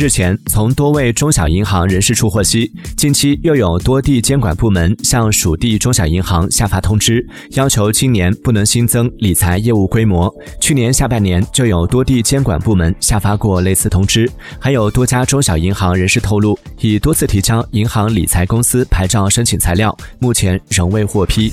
日前从多位中小银行人士处获悉近期又有多地监管部门向属地中小银行下发通知要求今年不能新增理财业务规模。去年下半年就有多地监管部门下发过类似通知还有多家中小银行人士透露已多次提交银行理财公司牌照申请材料目前仍未获批。